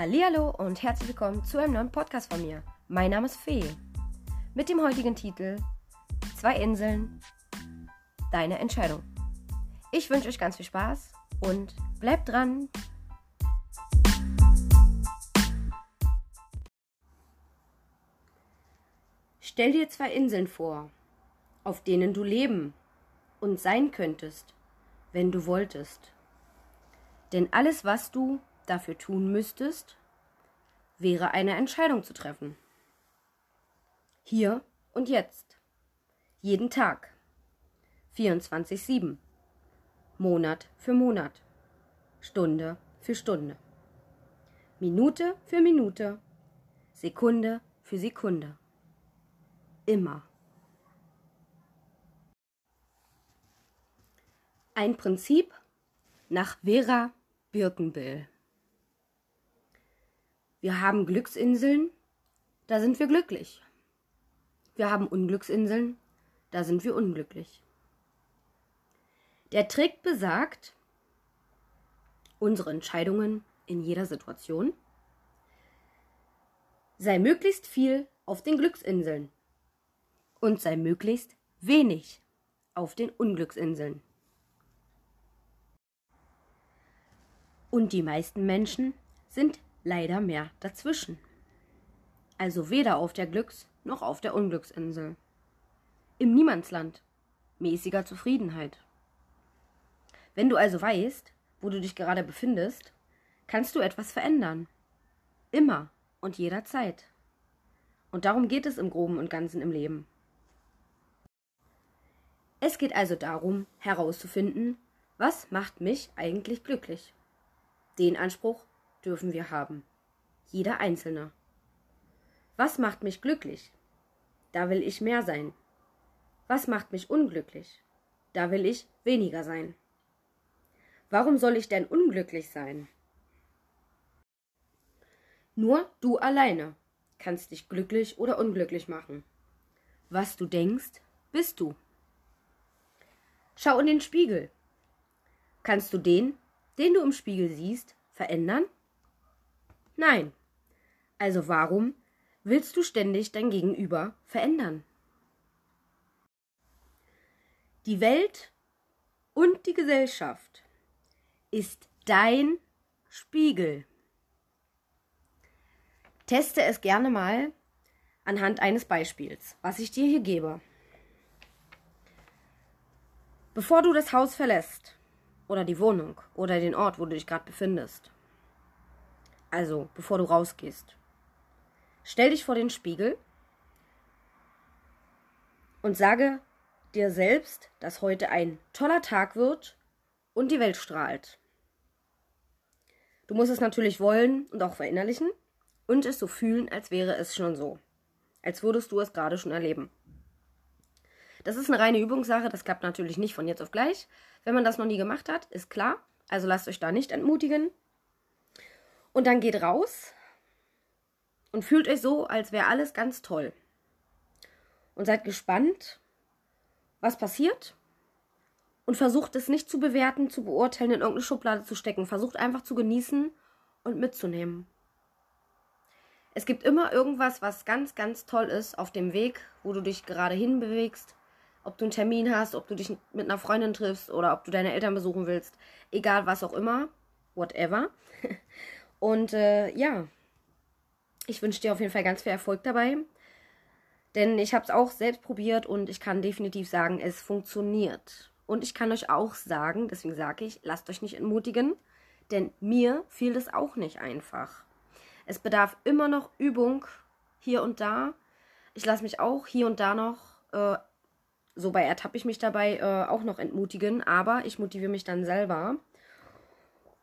Hallo und herzlich willkommen zu einem neuen Podcast von mir. Mein Name ist Fee. Mit dem heutigen Titel Zwei Inseln, deine Entscheidung. Ich wünsche euch ganz viel Spaß und bleibt dran. Stell dir zwei Inseln vor, auf denen du leben und sein könntest, wenn du wolltest. Denn alles, was du dafür tun müsstest, wäre eine Entscheidung zu treffen. Hier und jetzt. Jeden Tag. 24-7. Monat für Monat. Stunde für Stunde. Minute für Minute. Sekunde für Sekunde. Immer. Ein Prinzip nach Vera Birkenbill. Wir haben Glücksinseln, da sind wir glücklich. Wir haben Unglücksinseln, da sind wir unglücklich. Der Trick besagt, unsere Entscheidungen in jeder Situation sei möglichst viel auf den Glücksinseln und sei möglichst wenig auf den Unglücksinseln. Und die meisten Menschen sind leider mehr dazwischen. Also weder auf der Glücks- noch auf der Unglücksinsel. Im Niemandsland. Mäßiger Zufriedenheit. Wenn du also weißt, wo du dich gerade befindest, kannst du etwas verändern. Immer und jederzeit. Und darum geht es im groben und ganzen im Leben. Es geht also darum, herauszufinden, was macht mich eigentlich glücklich. Den Anspruch dürfen wir haben. Jeder Einzelne. Was macht mich glücklich? Da will ich mehr sein. Was macht mich unglücklich? Da will ich weniger sein. Warum soll ich denn unglücklich sein? Nur du alleine kannst dich glücklich oder unglücklich machen. Was du denkst, bist du. Schau in den Spiegel. Kannst du den, den du im Spiegel siehst, verändern? Nein. Also warum willst du ständig dein Gegenüber verändern? Die Welt und die Gesellschaft ist dein Spiegel. Teste es gerne mal anhand eines Beispiels, was ich dir hier gebe. Bevor du das Haus verlässt oder die Wohnung oder den Ort, wo du dich gerade befindest, also, bevor du rausgehst. Stell dich vor den Spiegel und sage dir selbst, dass heute ein toller Tag wird und die Welt strahlt. Du musst es natürlich wollen und auch verinnerlichen und es so fühlen, als wäre es schon so. Als würdest du es gerade schon erleben. Das ist eine reine Übungssache, das klappt natürlich nicht von jetzt auf gleich. Wenn man das noch nie gemacht hat, ist klar. Also lasst euch da nicht entmutigen. Und dann geht raus und fühlt euch so, als wäre alles ganz toll. Und seid gespannt, was passiert. Und versucht es nicht zu bewerten, zu beurteilen, in irgendeine Schublade zu stecken. Versucht einfach zu genießen und mitzunehmen. Es gibt immer irgendwas, was ganz, ganz toll ist auf dem Weg, wo du dich gerade hinbewegst. Ob du einen Termin hast, ob du dich mit einer Freundin triffst oder ob du deine Eltern besuchen willst. Egal was auch immer. Whatever. Und äh, ja, ich wünsche dir auf jeden Fall ganz viel Erfolg dabei. Denn ich habe es auch selbst probiert und ich kann definitiv sagen, es funktioniert. Und ich kann euch auch sagen, deswegen sage ich, lasst euch nicht entmutigen, denn mir fiel das auch nicht einfach. Es bedarf immer noch Übung hier und da. Ich lasse mich auch hier und da noch, äh, so bei ertappe ich mich dabei, äh, auch noch entmutigen, aber ich motiviere mich dann selber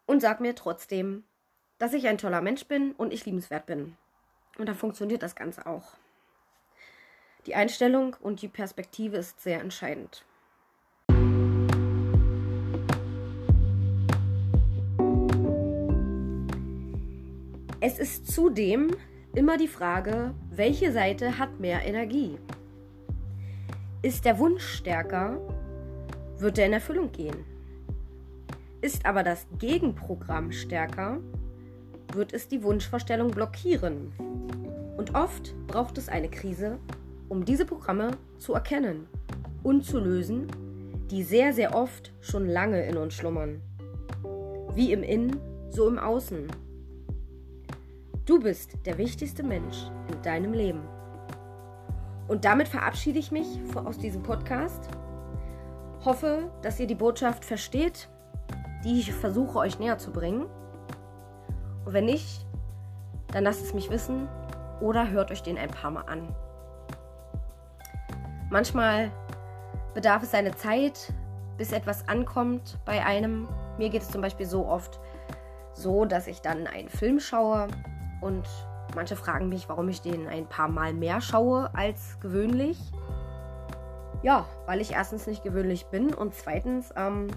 und sage mir trotzdem, dass ich ein toller Mensch bin und ich liebenswert bin. Und dann funktioniert das Ganze auch. Die Einstellung und die Perspektive ist sehr entscheidend. Es ist zudem immer die Frage, welche Seite hat mehr Energie? Ist der Wunsch stärker, wird er in Erfüllung gehen. Ist aber das Gegenprogramm stärker, wird es die Wunschvorstellung blockieren. Und oft braucht es eine Krise, um diese Programme zu erkennen und zu lösen, die sehr, sehr oft schon lange in uns schlummern. Wie im Innen, so im Außen. Du bist der wichtigste Mensch in deinem Leben. Und damit verabschiede ich mich aus diesem Podcast. Hoffe, dass ihr die Botschaft versteht, die ich versuche euch näher zu bringen. Und wenn nicht, dann lasst es mich wissen oder hört euch den ein paar Mal an. Manchmal bedarf es eine Zeit, bis etwas ankommt bei einem. Mir geht es zum Beispiel so oft so, dass ich dann einen Film schaue und manche fragen mich, warum ich den ein paar Mal mehr schaue als gewöhnlich. Ja, weil ich erstens nicht gewöhnlich bin und zweitens ähm,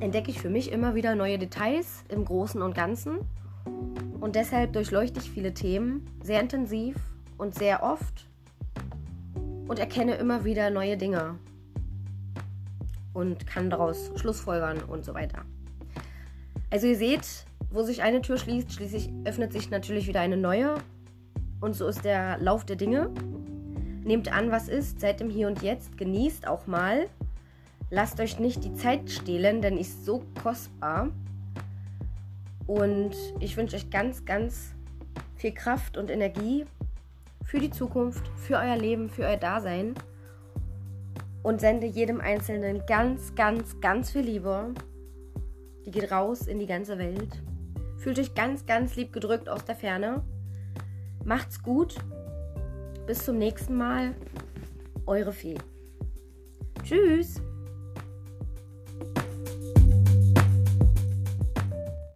entdecke ich für mich immer wieder neue Details im Großen und Ganzen. Und deshalb durchleuchte ich viele Themen sehr intensiv und sehr oft und erkenne immer wieder neue Dinge und kann daraus Schlussfolgern und so weiter. Also ihr seht, wo sich eine Tür schließt, schließlich öffnet sich natürlich wieder eine neue. Und so ist der Lauf der Dinge. Nehmt an, was ist, seid im Hier und Jetzt, genießt auch mal. Lasst euch nicht die Zeit stehlen, denn ist so kostbar. Und ich wünsche euch ganz, ganz viel Kraft und Energie für die Zukunft, für euer Leben, für euer Dasein. Und sende jedem Einzelnen ganz, ganz, ganz viel Liebe. Die geht raus in die ganze Welt. Fühlt euch ganz, ganz lieb gedrückt aus der Ferne. Macht's gut. Bis zum nächsten Mal. Eure Fee. Tschüss.